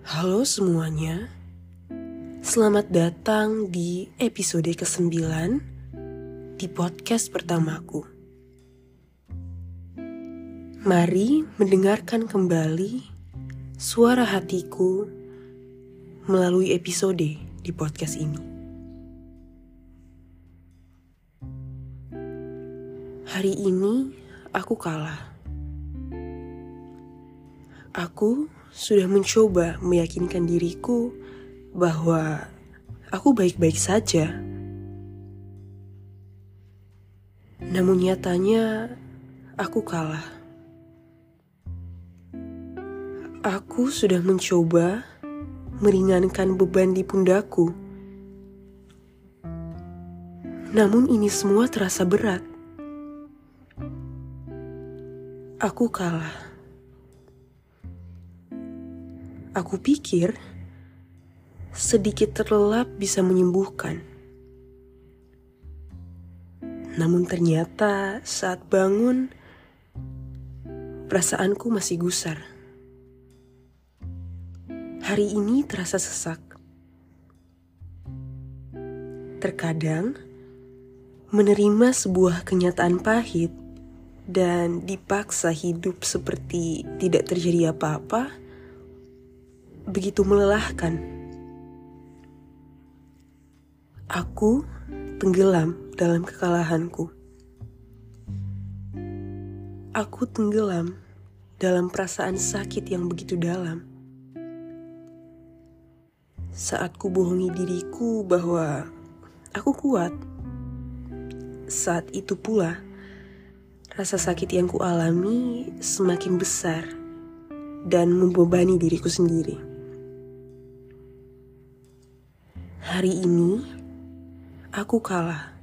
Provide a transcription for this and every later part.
Halo semuanya, selamat datang di episode ke-9 di podcast pertamaku. Mari mendengarkan kembali suara hatiku melalui episode di podcast ini. Hari ini aku kalah. Aku sudah mencoba meyakinkan diriku bahwa aku baik-baik saja. Namun nyatanya aku kalah. Aku sudah mencoba meringankan beban di pundakku. Namun ini semua terasa berat. Aku kalah. Aku pikir sedikit terlelap bisa menyembuhkan. Namun ternyata saat bangun, perasaanku masih gusar. Hari ini terasa sesak. Terkadang, menerima sebuah kenyataan pahit dan dipaksa hidup seperti tidak terjadi apa-apa begitu melelahkan. Aku tenggelam dalam kekalahanku. Aku tenggelam dalam perasaan sakit yang begitu dalam. Saat ku bohongi diriku bahwa aku kuat. Saat itu pula, rasa sakit yang ku alami semakin besar dan membebani diriku sendiri. Hari ini aku kalah.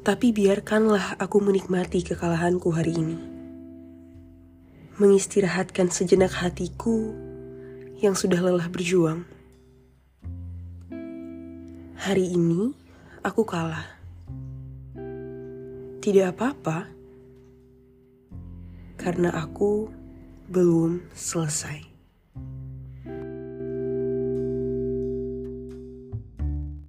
Tapi biarkanlah aku menikmati kekalahanku hari ini. Mengistirahatkan sejenak hatiku yang sudah lelah berjuang. Hari ini aku kalah. Tidak apa-apa, karena aku belum selesai.